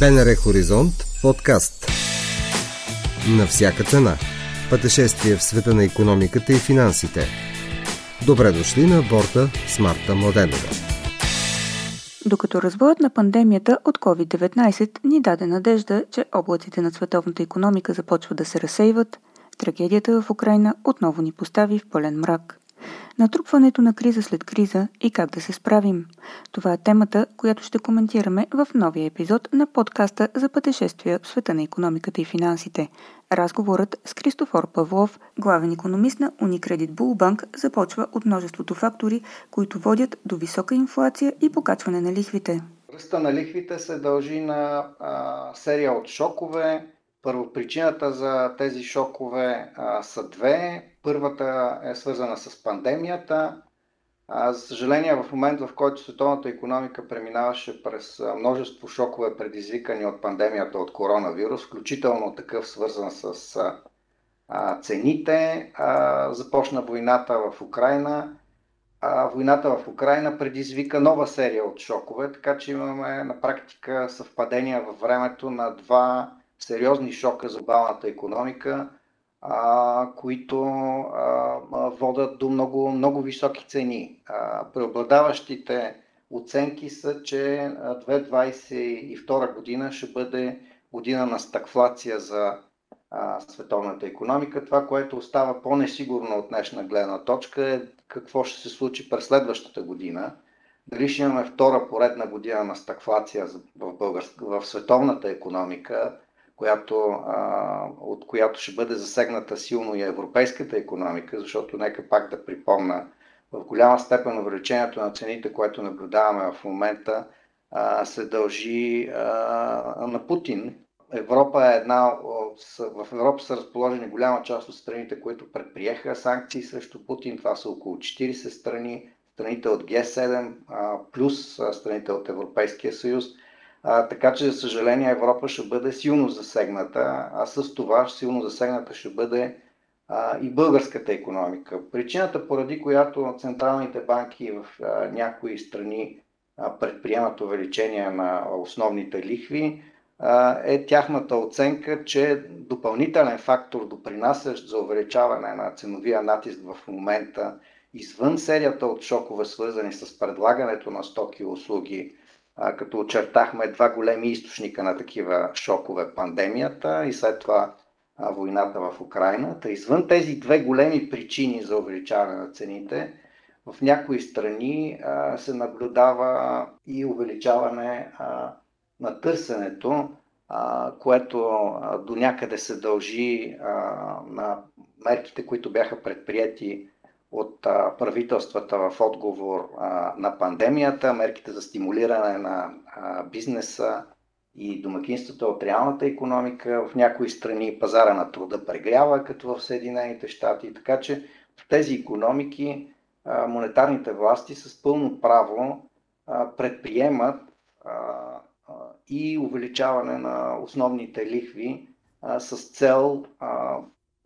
БНР Хоризонт подкаст. На всяка цена. Пътешествие в света на економиката и финансите. Добре дошли на борта с Марта Младенова. Докато развоят на пандемията от COVID-19 ни даде надежда, че облаците на световната економика започват да се разсейват, трагедията в Украина отново ни постави в пълен мрак – Натрупването на криза след криза и как да се справим. Това е темата, която ще коментираме в новия епизод на подкаста за пътешествия в света на економиката и финансите. Разговорът с Кристофор Павлов, главен економист на Unicredit Bullbank, започва от множеството фактори, които водят до висока инфлация и покачване на лихвите. Ръста на лихвите се дължи на а, серия от шокове, първо, причината за тези шокове а, са две. Първата е свързана с пандемията. А, за съжаление, в момент, в който световната економика преминаваше през множество шокове, предизвикани от пандемията от коронавирус, включително такъв свързан с а, цените, а, започна войната в Украина. А, войната в Украина предизвика нова серия от шокове, така че имаме на практика съвпадения във времето на два сериозни шока за глобалната економика, а, които а, водят до много, много високи цени. А, преобладаващите оценки са, че 2022 година ще бъде година на стагфлация за а, световната економика. Това, което остава по-несигурно от днешна гледна точка е какво ще се случи през следващата година. Дали ще имаме втора поредна година на стагфлация в, в световната економика, която, а, от която ще бъде засегната силно и европейската економика, защото нека пак да припомна, в голяма степен увеличението на цените, което наблюдаваме в момента, а, се дължи а, на Путин. Европа е една, в Европа са разположени голяма част от страните, които предприеха санкции срещу Путин. Това са около 40 страни, страните от Г7 плюс страните от Европейския съюз. А, така че, за съжаление, Европа ще бъде силно засегната, а с това силно засегната ще бъде а, и българската економика. Причината, поради която централните банки в а, някои страни а, предприемат увеличение на основните лихви, а, е тяхната оценка, че допълнителен фактор, допринасящ за увеличаване на ценовия натиск в момента, извън серията от шокове, свързани с предлагането на стоки и услуги, като очертахме два големи източника на такива шокове пандемията и след това войната в Украина. Та извън тези две големи причини за увеличаване на цените, в някои страни се наблюдава и увеличаване на търсенето, което до някъде се дължи на мерките, които бяха предприяти от правителствата в отговор на пандемията, мерките за стимулиране на бизнеса и домакинствата от реалната економика. В някои страни пазара на труда прегрява, като в Съединените щати. Така че в тези економики монетарните власти с пълно право предприемат и увеличаване на основните лихви с цел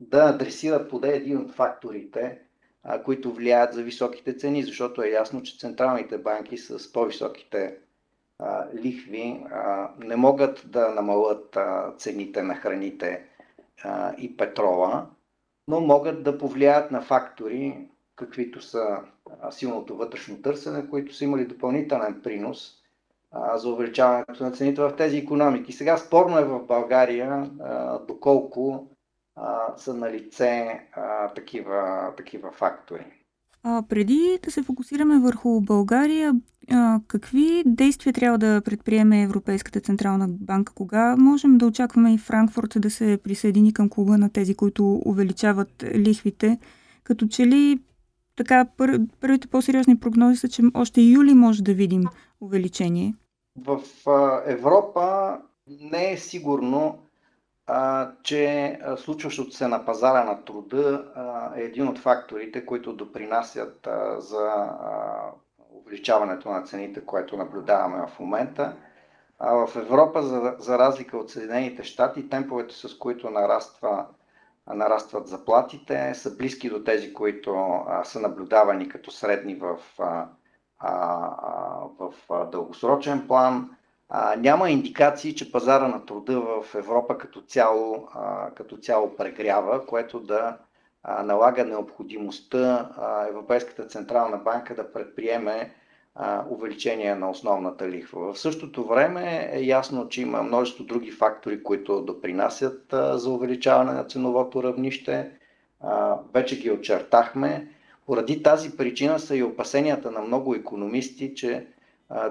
да адресират поде един от факторите, а, които влияят за високите цени, защото е ясно, че централните банки с по-високите а, лихви а, не могат да намалят а, цените на храните а, и петрола, но могат да повлияят на фактори, каквито са силното вътрешно търсене, които са имали допълнителен принос за увеличаването на цените в тези економики. Сега спорно е в България доколко а, са на лице а, такива, такива фактори. А, преди да се фокусираме върху България, а, какви действия трябва да предприеме Европейската Централна банка? Кога можем да очакваме и Франкфурт да се присъедини към клуба на тези, които увеличават лихвите? Като че ли така пър, първите по-сериозни прогнози са, че още юли може да видим увеличение? В а, Европа не е сигурно че случващото се на пазара на труда е един от факторите, които допринасят за увеличаването на цените, което наблюдаваме в момента. А в Европа, за, разлика от Съединените щати, темповете с които нараства, нарастват заплатите са близки до тези, които са наблюдавани като средни в, в дългосрочен план а, няма индикации, че пазара на труда в Европа като цяло, а, като цяло прегрява, което да а, налага необходимостта а, Европейската централна банка да предприеме а, увеличение на основната лихва. В същото време е ясно, че има множество други фактори, които допринасят а, за увеличаване на ценовото равнище. А, вече ги очертахме. Поради тази причина са и опасенията на много економисти, че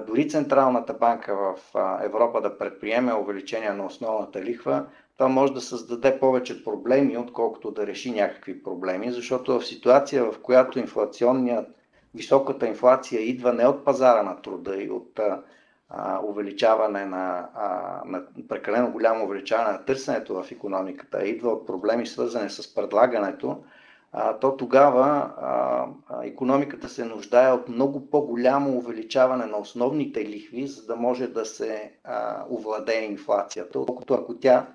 дори Централната банка в Европа да предприеме увеличение на основната лихва, това може да създаде повече проблеми, отколкото да реши някакви проблеми, защото в ситуация, в която инфлационният, високата инфлация идва не от пазара на труда и от а, увеличаване на, а, на прекалено голямо увеличаване на търсенето в економиката, а идва от проблеми свързани с предлагането, то тогава економиката се нуждае от много по-голямо увеличаване на основните лихви, за да може да се овладее инфлацията, отколкото ако тя,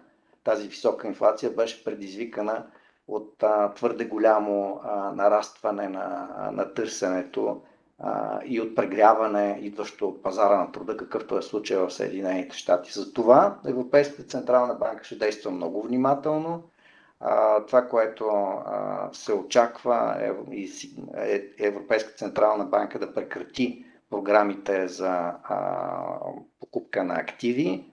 тази висока инфлация, беше предизвикана от твърде голямо нарастване на, на търсенето и от прегряване, идващо от пазара на труда, какъвто е случай в Съединените щати. За това Европейската централна банка ще действа много внимателно това, което се очаква е, е Европейска централна банка да прекрати програмите за покупка на активи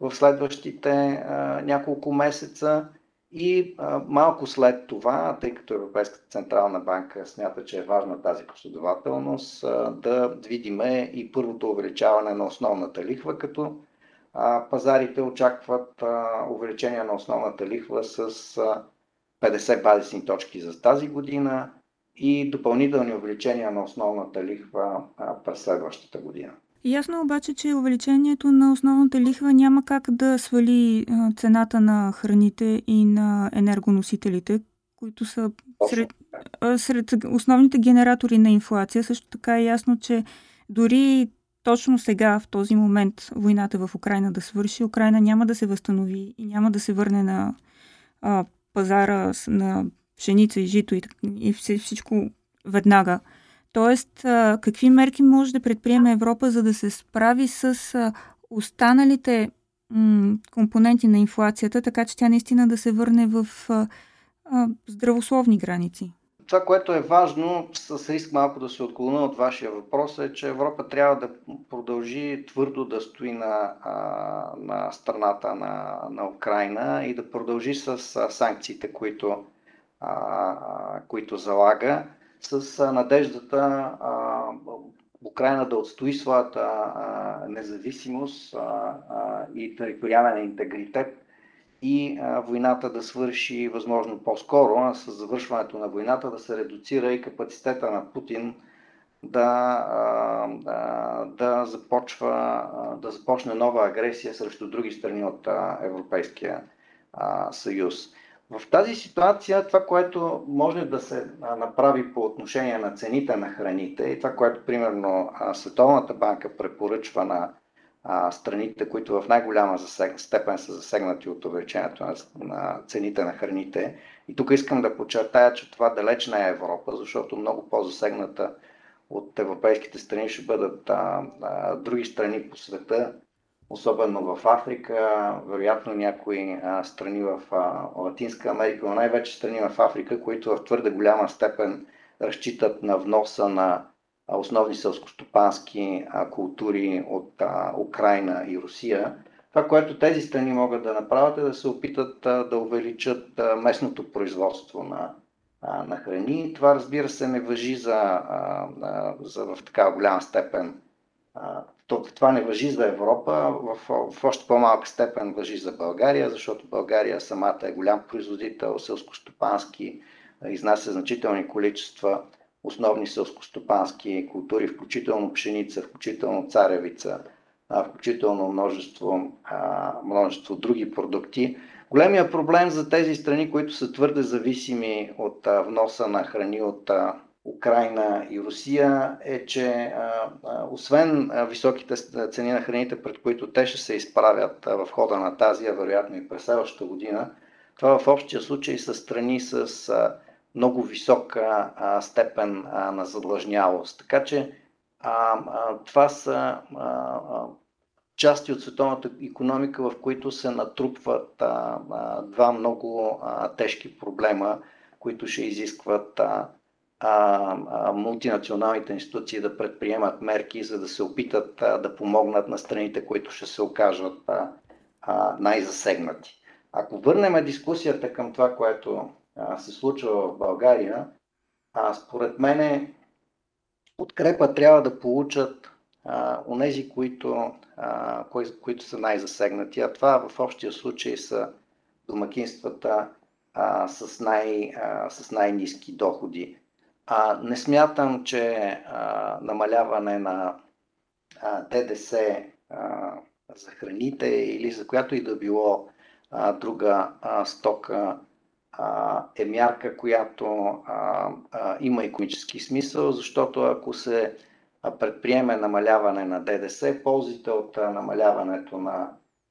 в следващите няколко месеца. И малко след това, тъй като Европейската централна банка смята, че е важна тази последователност, да видиме и първото увеличаване на основната лихва, като пазарите очакват увеличение на основната лихва с 50 базисни точки за тази година и допълнителни увеличения на основната лихва през следващата година. Ясно обаче, че увеличението на основната лихва няма как да свали цената на храните и на енергоносителите, които са сред, сред основните генератори на инфлация. Също така е ясно, че дори точно сега, в този момент, войната в Украина да свърши, Украина няма да се възстанови и няма да се върне на а, пазара на пшеница и жито и, и всичко веднага. Тоест, а, какви мерки може да предприеме Европа, за да се справи с а, останалите м- компоненти на инфлацията, така че тя наистина да се върне в а, а, здравословни граници? Това, което е важно, с риск малко да се отклоня от вашия въпрос, е, че Европа трябва да продължи твърдо да стои на, на страната на, на Украина и да продължи с санкциите, които, които залага, с надеждата Украина да отстои своята независимост и териториален интегритет и войната да свърши възможно по-скоро, а с завършването на войната да се редуцира и капацитета на Путин да, да, да, започва, да започне нова агресия срещу други страни от Европейския съюз. В тази ситуация това, което може да се направи по отношение на цените на храните и това, което примерно Световната банка препоръчва на страните, които в най-голяма степен са засегнати от увеличението на, на цените на храните. И тук искам да подчертая, че това далеч не е Европа, защото много по-засегната от европейските страни ще бъдат а, а, други страни по света, особено в Африка, вероятно някои а, страни в а, Латинска Америка, но най-вече страни в Африка, които в твърде голяма степен разчитат на вноса на основни селскостопански култури от Украина и Русия. Това, което тези страни могат да направят е да се опитат да увеличат местното производство на, на храни. Това, разбира се, не въжи за, за в така голяма степен. Това не въжи за Европа, в, в още по-малка степен въжи за България, защото България самата е голям производител селскостопански, изнася значителни количества основни селскостопански култури, включително пшеница, включително царевица, включително множество, множество други продукти. Големия проблем за тези страни, които са твърде зависими от вноса на храни от Украина и Русия е, че освен високите цени на храните, пред които те ще се изправят в хода на тази, а вероятно и през следващата година, това в общия случай са страни с много висока степен на задлъжнялост. Така че това са части от световната економика, в които се натрупват два много тежки проблема, които ще изискват мултинационалните институции да предприемат мерки, за да се опитат да помогнат на страните, които ще се окажат най-засегнати. Ако върнем дискусията към това, което се случва в България, а, според мен подкрепа трябва да получат а, онези, които, кои, които са най-засегнати. А това в общия случай са домакинствата а, с, най, а, с най-низки доходи. А, не смятам, че а, намаляване на а, ДДС а, за храните или за която и да било а, друга а, стока е мярка, която има економически смисъл, защото ако се предприеме намаляване на ДДС, ползите от намаляването на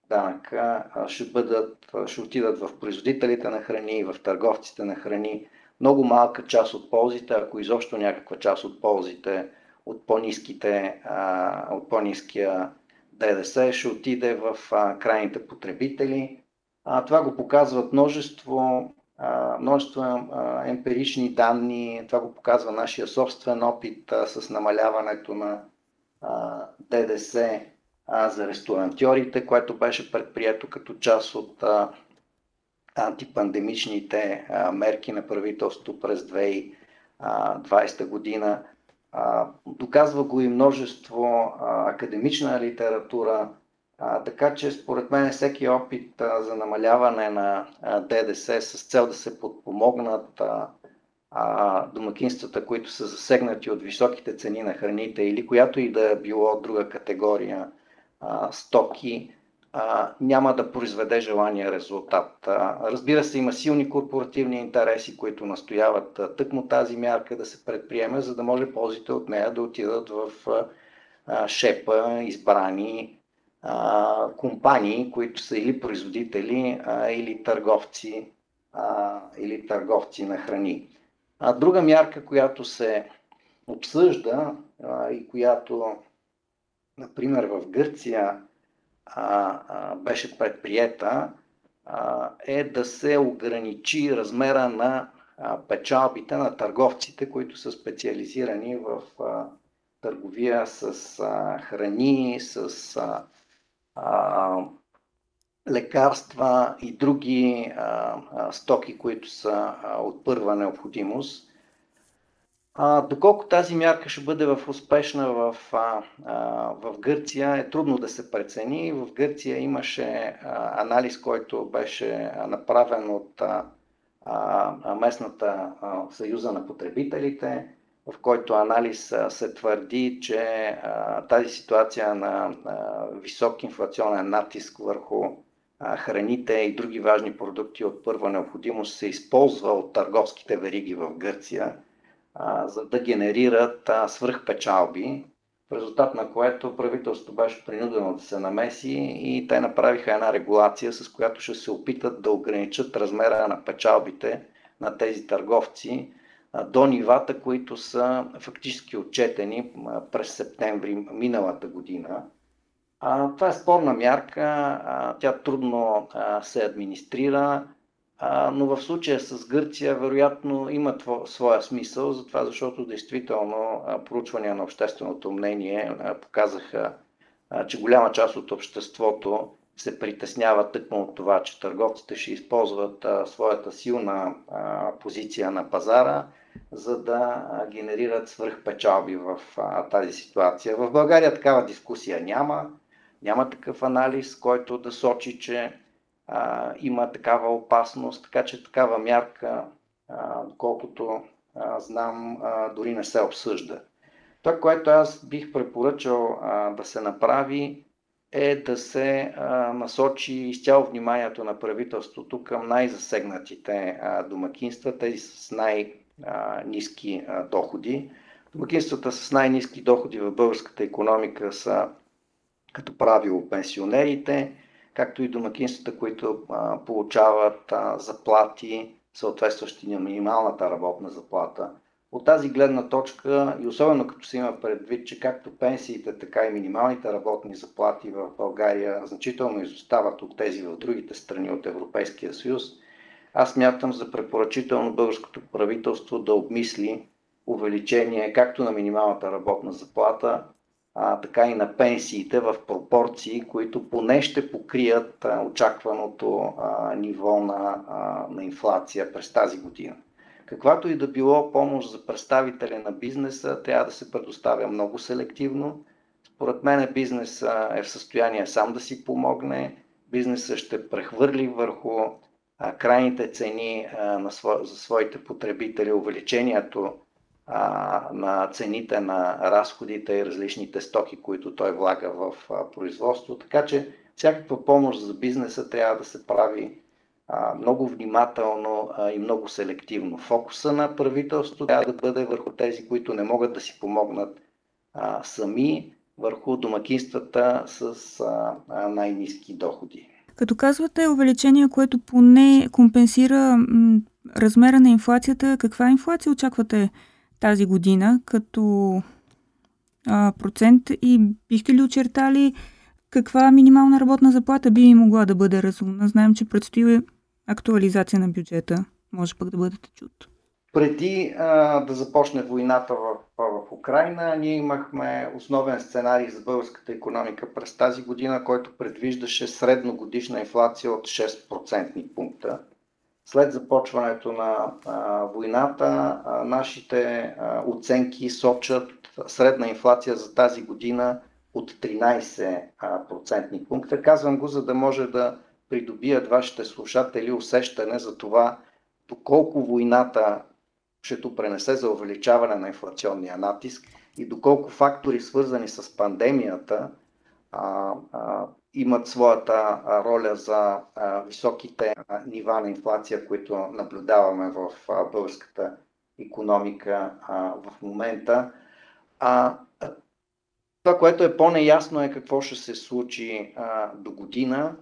данъка ще, бъдат, ще отидат в производителите на храни, в търговците на храни. Много малка част от ползите, ако изобщо някаква част от ползите от по-низките, от по-низкия ДДС ще отиде в крайните потребители. Това го показват множество, множество емпирични данни, това го показва нашия собствен опит с намаляването на ДДС за ресторантьорите, което беше предприето като част от антипандемичните мерки на правителството през 2020 година. Доказва го и множество академична литература, така че според мен всеки опит за намаляване на ДДС с цел да се подпомогнат домакинствата, които са засегнати от високите цени на храните или която и да е било друга категория стоки, а, няма да произведе желания резултат. А, разбира се, има силни корпоративни интереси, които настояват а, тъкмо тази мярка да се предприеме, за да може ползите от нея да отидат в а, шепа, избрани а, компании, които са или производители, а, или търговци, а, или търговци на храни. А друга мярка, която се обсъжда а, и която, например, в Гърция а, а, беше предприета, а, е да се ограничи размера на печалбите на търговците, които са специализирани в а, търговия с а, храни, с а, лекарства и други стоки, които са от първа необходимост. Доколко тази мярка ще бъде в успешна в, в Гърция е трудно да се прецени. В Гърция имаше анализ, който беше направен от местната съюза на потребителите, в който анализ се твърди, че тази ситуация на висок инфлационен натиск върху храните и други важни продукти от първа необходимост се използва от търговските вериги в Гърция за да генерират свръхпечалби, в резултат на което правителството беше принудено да се намеси и те направиха една регулация, с която ще се опитат да ограничат размера на печалбите на тези търговци до нивата, които са фактически отчетени през септември миналата година. Това е спорна мярка, тя трудно се администрира, но в случая с Гърция вероятно има своя смисъл, затова защото действително проучвания на общественото мнение показаха, че голяма част от обществото се притеснява тъкмо от това, че търговците ще използват а, своята силна а, позиция на пазара, за да генерират свръхпечалби в а, тази ситуация. В България такава дискусия няма. Няма такъв анализ, който да сочи, че а, има такава опасност, така че такава мярка, а, колкото а, знам, а, дори не се обсъжда. Това, което аз бих препоръчал а, да се направи, е да се насочи изцяло вниманието на правителството към най-засегнатите домакинства, тези с най-низки доходи. Домакинствата с най-низки доходи в българската економика са като правило пенсионерите, както и домакинствата, които получават заплати, съответстващи на минималната работна заплата От тази гледна точка и особено като се има предвид, че както пенсиите, така и минималните работни заплати в България значително изостават от тези в другите страни от Европейския съюз, аз мятам за препоръчително българското правителство да обмисли увеличение както на минималната работна заплата, а, така и на пенсиите в пропорции, които поне ще покрият а, очакваното а, ниво на, а, на инфлация през тази година. Каквато и да било помощ за представители на бизнеса, трябва да се предоставя много селективно. Според мен бизнесът е в състояние сам да си помогне. Бизнесът ще прехвърли върху а, крайните цени а, на сво, за своите потребители увеличението а, на цените на разходите и различните стоки, които той влага в а, производство. Така че всякаква помощ за бизнеса трябва да се прави много внимателно и много селективно. Фокуса на правителството трябва да бъде върху тези, които не могат да си помогнат сами, върху домакинствата с най-низки доходи. Като казвате увеличение, което поне компенсира размера на инфлацията, каква инфлация очаквате тази година като процент и бихте ли очертали каква минимална работна заплата би могла да бъде разумна? Знаем, че предстои актуализация на бюджета. Може пък да бъдете чут. Преди а, да започне войната в, в Украина, ние имахме основен сценарий за българската економика през тази година, който предвиждаше средногодишна инфлация от 6% пункта. След започването на а, войната, а, нашите а, оценки сочат средна инфлация за тази година от 13% пункта. Казвам го, за да може да придобият вашите слушатели усещане за това доколко войната ще допренесе за увеличаване на инфлационния натиск и доколко фактори свързани с пандемията а, а, имат своята роля за а, високите а, нива на инфлация, които наблюдаваме в а, българската економика а, в момента. А, това, което е по-неясно е какво ще се случи а, до година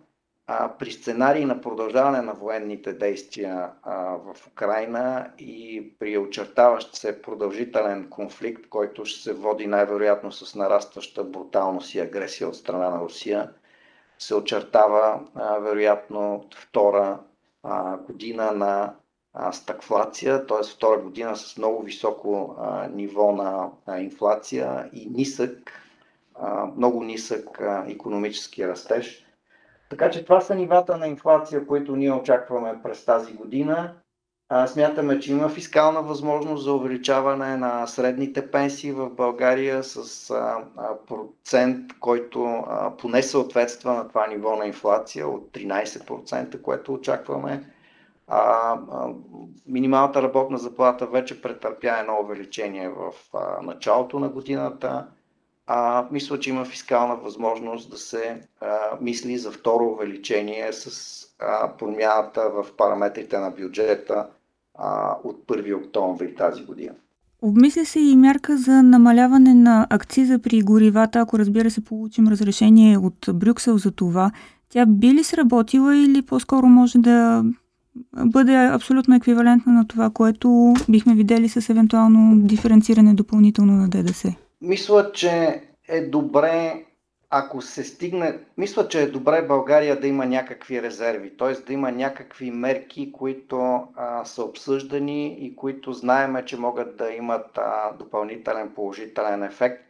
а, при сценарий на продължаване на военните действия а, в Украина и при очертаващ се продължителен конфликт, който ще се води най-вероятно с нарастваща бруталност и агресия от страна на Русия, се очертава а, вероятно втора а, година на а, т.е. втора година с много високо а, ниво на а, инфлация и нисък, а, много нисък а, економически растеж – така че това са нивата на инфлация, които ние очакваме през тази година. Смятаме, че има фискална възможност за увеличаване на средните пенсии в България с процент, който поне съответства на това ниво на инфлация от 13%, което очакваме. Минималната работна заплата вече претърпя едно увеличение в началото на годината а, мисля, че има фискална възможност да се а, мисли за второ увеличение с а, промяната в параметрите на бюджета а, от 1 октомври тази година. Обмисля се и мярка за намаляване на акциза при горивата, ако разбира се получим разрешение от Брюксел за това. Тя би ли сработила или по-скоро може да бъде абсолютно еквивалентна на това, което бихме видели с евентуално диференциране допълнително на ДДС? Мисля, че е добре, ако се стигне, мисля, че е добре България да има някакви резерви, т.е. да има някакви мерки, които а, са обсъждани и които знаеме, че могат да имат а, допълнителен положителен ефект,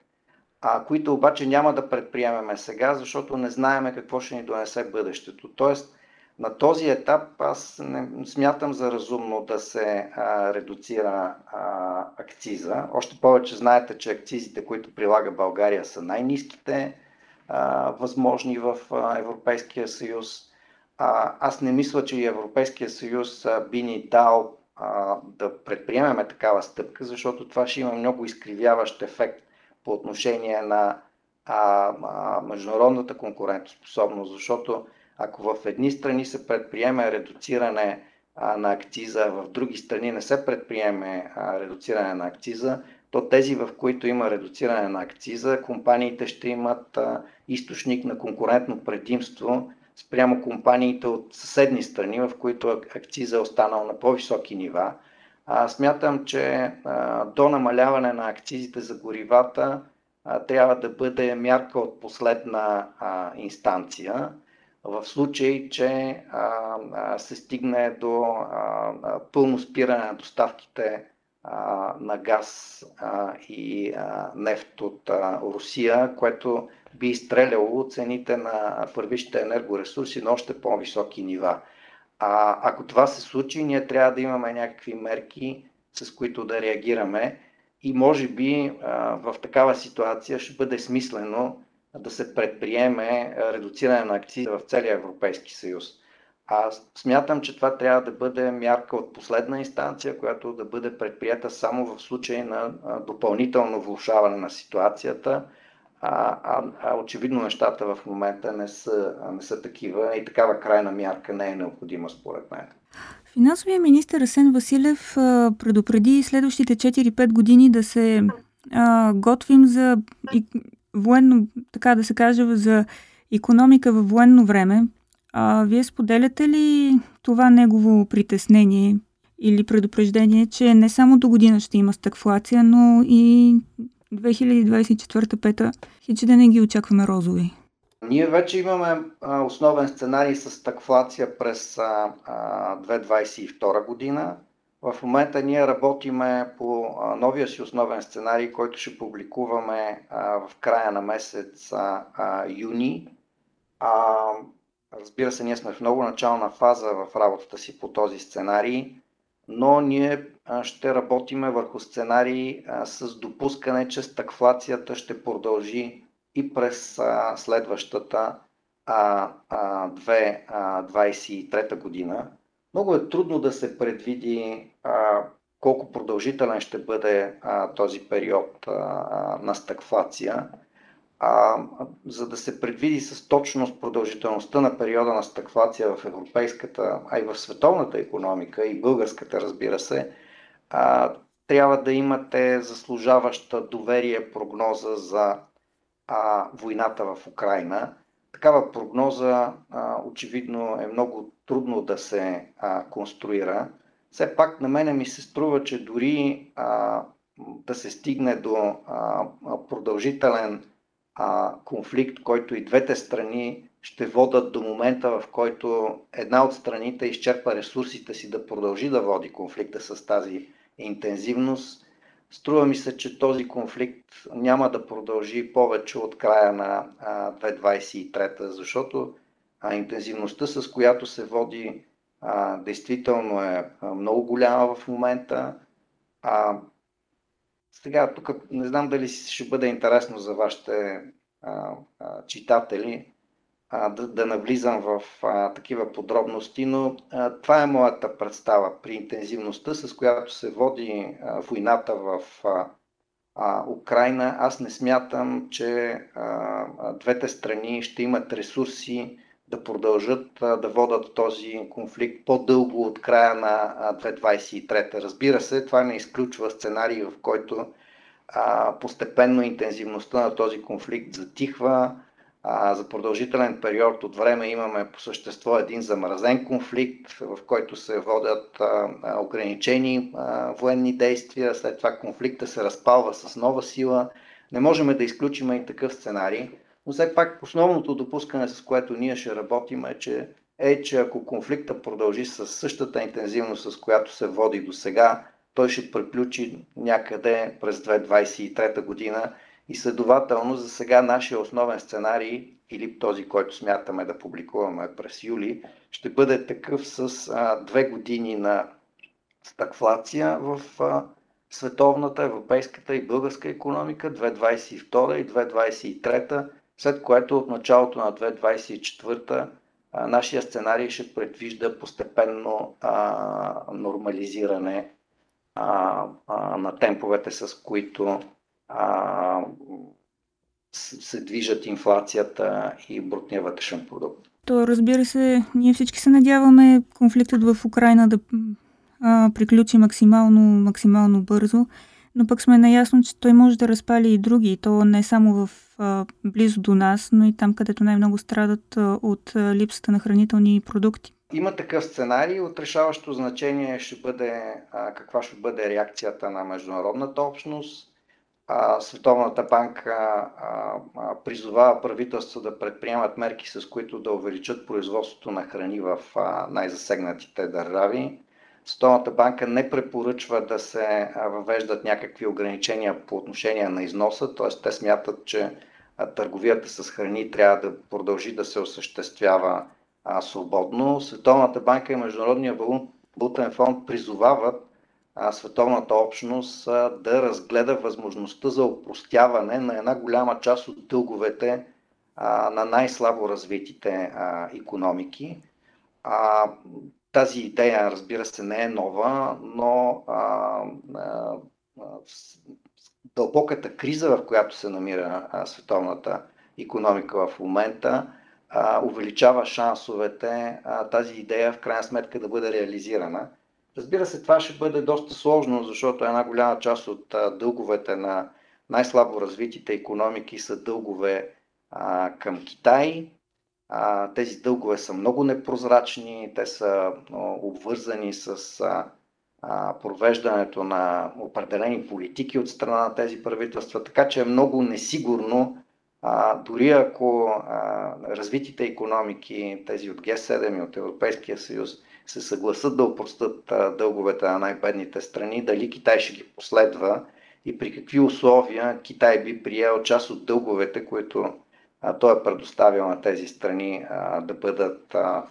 а, които обаче няма да предприемеме сега, защото не знаеме какво ще ни донесе бъдещето. Тоест, на този етап аз не смятам за разумно да се а, редуцира а, акциза. Още повече знаете, че акцизите, които прилага България, са най-низките възможни в а, Европейския съюз. А, аз не мисля, че и Европейския съюз а, би ни дал а, да предприемеме такава стъпка, защото това ще има много изкривяващ ефект по отношение на а, а, международната конкурентоспособност, защото ако в едни страни се предприеме редуциране на акциза, в други страни не се предприеме редуциране на акциза, то тези, в които има редуциране на акциза, компаниите ще имат източник на конкурентно предимство спрямо компаниите от съседни страни, в които акциза е останал на по-високи нива. А, смятам, че а, до намаляване на акцизите за горивата а, трябва да бъде мярка от последна а, инстанция. В случай, че а, а, се стигне до а, а, пълно спиране на доставките а, на газ а, и а, нефт от а, Русия, което би изстреляло цените на първичните енергоресурси на още по-високи нива. А ако това се случи, ние трябва да имаме някакви мерки, с които да реагираме. И може би в такава ситуация ще бъде смислено да се предприеме редуциране на акцизи в целия Европейски съюз. Аз смятам, че това трябва да бъде мярка от последна инстанция, която да бъде предприята само в случай на допълнително влушаване на ситуацията а, а, а очевидно нещата в момента не са, не са такива и такава крайна мярка не е необходима според мен. Финансовия министр Асен Василев предупреди следващите 4-5 години да се а, готвим за военно, така да се каже, за економика във военно време. А, вие споделяте ли това негово притеснение или предупреждение, че не само до година ще има стагфлация, но и 2024-та хич да не ги очакваме розови. Ние вече имаме основен сценарий с стагфлация през а, а, 2022 година. В момента ние работиме по новия си основен сценарий, който ще публикуваме в края на месец юни. Разбира се, ние сме в много начална фаза в работата си по този сценарий но ние ще работиме върху сценарии с допускане, че стагфлацията ще продължи и през следващата 2023 година. Много е трудно да се предвиди колко продължителен ще бъде този период на стагфлация а, за да се предвиди с точност продължителността на периода на стагфлация в европейската, а и в световната економика и българската, разбира се, а, трябва да имате заслужаваща доверие прогноза за а, войната в Украина. Такава прогноза а, очевидно е много трудно да се а, конструира. Все пак на мене ми се струва, че дори а, да се стигне до а, продължителен а, конфликт, който и двете страни ще водат до момента, в който една от страните изчерпа ресурсите си да продължи да води конфликта с тази интензивност. Струва ми се, че този конфликт няма да продължи повече от края на 2023, защото интензивността, с която се води, действително е много голяма в момента. А, сега, тук не знам дали ще бъде интересно за вашите читатели а, да, да навлизам в а, такива подробности, но а, това е моята представа при интензивността, с която се води а, войната в а, а, Украина. Аз не смятам, че а, двете страни ще имат ресурси да продължат а, да водат този конфликт по-дълго от края на 2023. Разбира се, това не изключва сценарий, в който а, постепенно интензивността на този конфликт затихва. За продължителен период от време имаме по същество един замразен конфликт, в който се водят ограничени военни действия, след това конфликта се разпалва с нова сила. Не можем да изключим и такъв сценарий, но все пак основното допускане, с което ние ще работим е, че, е, че ако конфликта продължи с същата интензивност, с която се води до сега, той ще приключи някъде през 2023 година и следователно за сега нашия основен сценарий или този, който смятаме да публикуваме през юли, ще бъде такъв с а, две години на стагфлация в а, световната, европейската и българска економика, 2022 и 2023, след което от началото на 2024 а, нашия сценарий ще предвижда постепенно а, нормализиране а, а, на темповете, с които а, се движат инфлацията и брутния вътрешен продукт. То разбира се, ние всички се надяваме конфликтът в Украина да а, приключи максимално, максимално бързо, но пък сме наясно, че той може да разпали и други, и то не само в а, близо до нас, но и там, където най-много страдат а, от а, липсата на хранителни продукти. Има такъв сценарий. От решаващо значение ще бъде а, каква ще бъде реакцията на международната общност. Световната банка а, а, призовава правителства да предприемат мерки, с които да увеличат производството на храни в най-засегнатите държави. Световната банка не препоръчва да се въвеждат някакви ограничения по отношение на износа, т.е. те смятат, че търговията с храни трябва да продължи да се осъществява свободно. Световната банка и Международния валутен фонд призовават световната общност да разгледа възможността за упростяване на една голяма част от дълговете на най-слабо развитите економики. Тази идея, разбира се, не е нова, но дълбоката криза, в която се намира световната економика в момента, увеличава шансовете тази идея в крайна сметка да бъде реализирана. Разбира се, това ще бъде доста сложно, защото една голяма част от дълговете на най-слабо развитите економики са дългове а, към Китай. А, тези дългове са много непрозрачни, те са обвързани с а, провеждането на определени политики от страна на тези правителства, така че е много несигурно а, дори ако а, развитите економики, тези от Г7 и от Европейския съюз, се съгласат да опростат дълговете на най-бедните страни, дали Китай ще ги последва и при какви условия Китай би приел част от дълговете, които а, той е предоставил на тези страни а, да бъдат, а,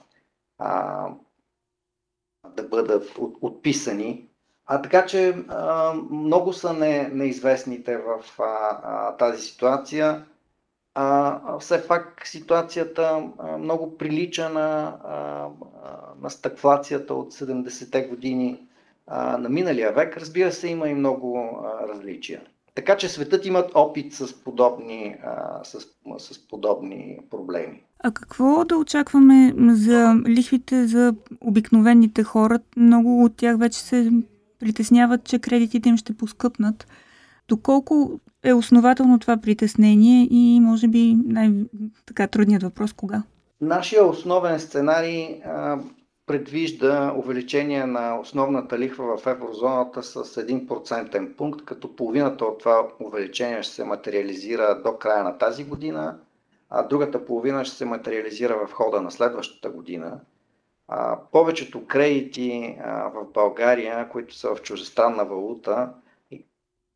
да бъдат от, отписани. А така че а, много са не, неизвестните в а, а, тази ситуация а, все пак ситуацията а, много прилича на, а, на стъкфлацията от 70-те години а, на миналия век. Разбира се, има и много а, различия. Така че светът имат опит с подобни, а, с, с подобни проблеми. А какво да очакваме за лихвите за обикновените хора? Много от тях вече се притесняват, че кредитите им ще поскъпнат. Доколко е основателно това притеснение и може би най-така трудният въпрос кога? Нашия основен сценарий а, предвижда увеличение на основната лихва в еврозоната с 1% пункт, като половината от това увеличение ще се материализира до края на тази година, а другата половина ще се материализира в хода на следващата година. А, повечето кредити а, в България, които са в чужестранна валута,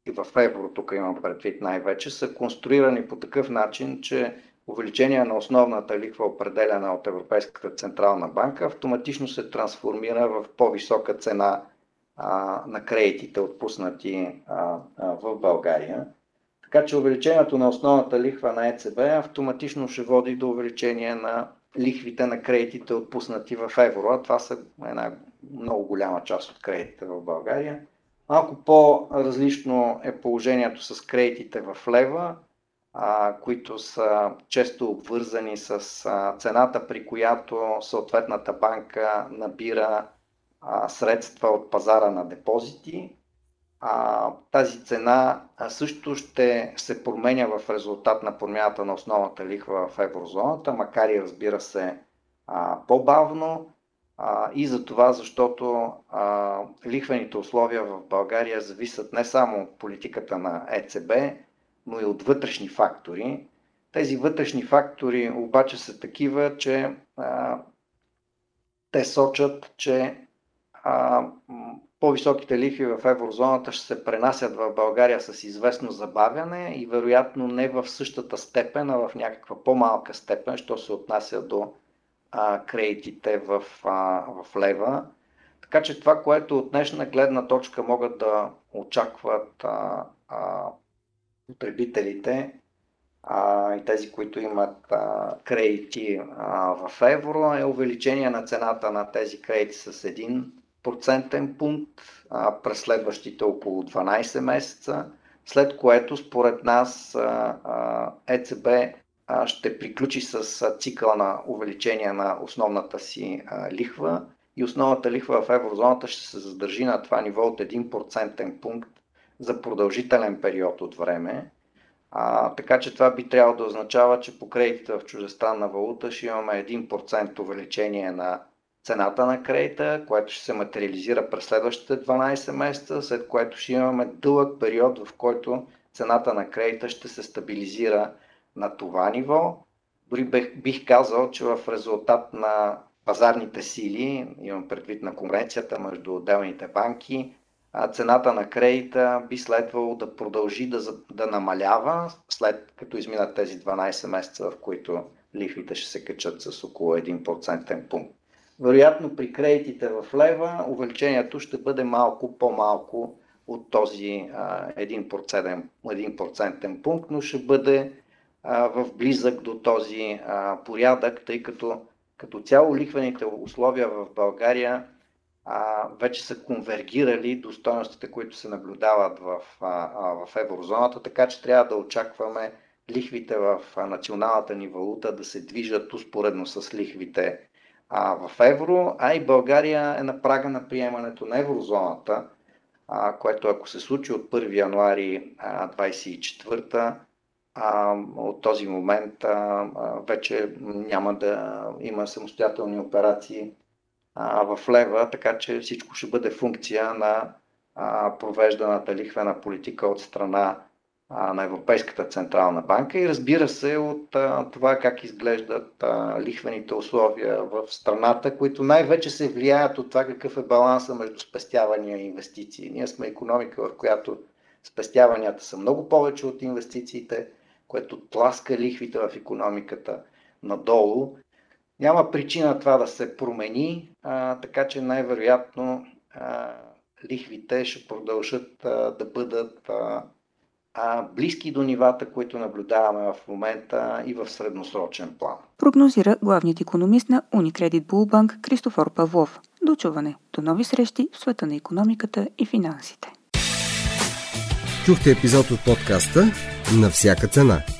и в евро, тук имам предвид най-вече, са конструирани по такъв начин, че увеличение на основната лихва, определена от Европейската Централна банка, автоматично се трансформира в по-висока цена а, на кредитите, отпуснати а, а, в България. Така че увеличението на основната лихва на ЕЦБ автоматично ще води до увеличение на лихвите на кредитите, отпуснати в евро. А това са една много голяма част от кредитите в България. Малко по-различно е положението с кредитите в лева, които са често обвързани с цената, при която съответната банка набира средства от пазара на депозити. Тази цена също ще се променя в резултат на промяната на основната лихва в еврозоната, макар и разбира се по-бавно. И за това, защото а, лихвените условия в България зависят не само от политиката на ЕЦБ, но и от вътрешни фактори. Тези вътрешни фактори обаче са такива, че а, те сочат, че а, по-високите лихви в еврозоната ще се пренасят в България с известно забавяне и вероятно не в същата степен, а в някаква по-малка степен, що се отнася до а, кредитите в, а, в лева. Така че това, което от днешна гледна точка могат да очакват а, а, потребителите а, и тези, които имат а, кредити а, в евро, е увеличение на цената на тези кредити с 1 процентен пункт а, през следващите около 12 месеца, след което според нас а, а, ЕЦБ ще приключи с цикъла на увеличение на основната си лихва. И основната лихва в еврозоната ще се задържи на това ниво от 1% пункт за продължителен период от време. А, така че това би трябвало да означава, че по кредитите в чужестранна валута ще имаме 1% увеличение на цената на кредита, което ще се материализира през следващите 12 месеца, след което ще имаме дълъг период, в който цената на кредита ще се стабилизира на това ниво. Дори бих, бих казал, че в резултат на пазарните сили, имам предвид на конкуренцията между отделните банки, цената на кредита би следвало да продължи да, да намалява, след като изминат тези 12 месеца, в които лихвите ще се качат с около 1% пункт. Вероятно при кредитите в лева увеличението ще бъде малко по-малко от този 1%, 1% пункт, но ще бъде в близък до този порядък, тъй като като цяло лихвените условия в България а, вече са конвергирали до стоеностите, които се наблюдават в, а, в еврозоната, така че трябва да очакваме лихвите в националната ни валута да се движат успоредно с лихвите а, в евро, а и България е на прага на приемането на еврозоната, а, което ако се случи от 1 януари 2024, а, от този момент а, вече няма да има самостоятелни операции а, в лева, така че всичко ще бъде функция на а, провежданата лихвена политика от страна а, на Европейската Централна банка и разбира се от а, това как изглеждат а, лихвените условия в страната, които най-вече се влияят от това какъв е баланса между спестявания и инвестиции. Ние сме економика, в която спестяванията са много повече от инвестициите, което тласка лихвите в економиката надолу няма причина това да се промени, а, така че най-вероятно а, лихвите ще продължат а, да бъдат а, а, близки до нивата, които наблюдаваме в момента и в средносрочен план. Прогнозира главният економист на Unicredit Bullbank Кристофор Павлов. До чуване. До нови срещи в света на економиката и финансите. Чухте епизод от подкаста На всяка цена –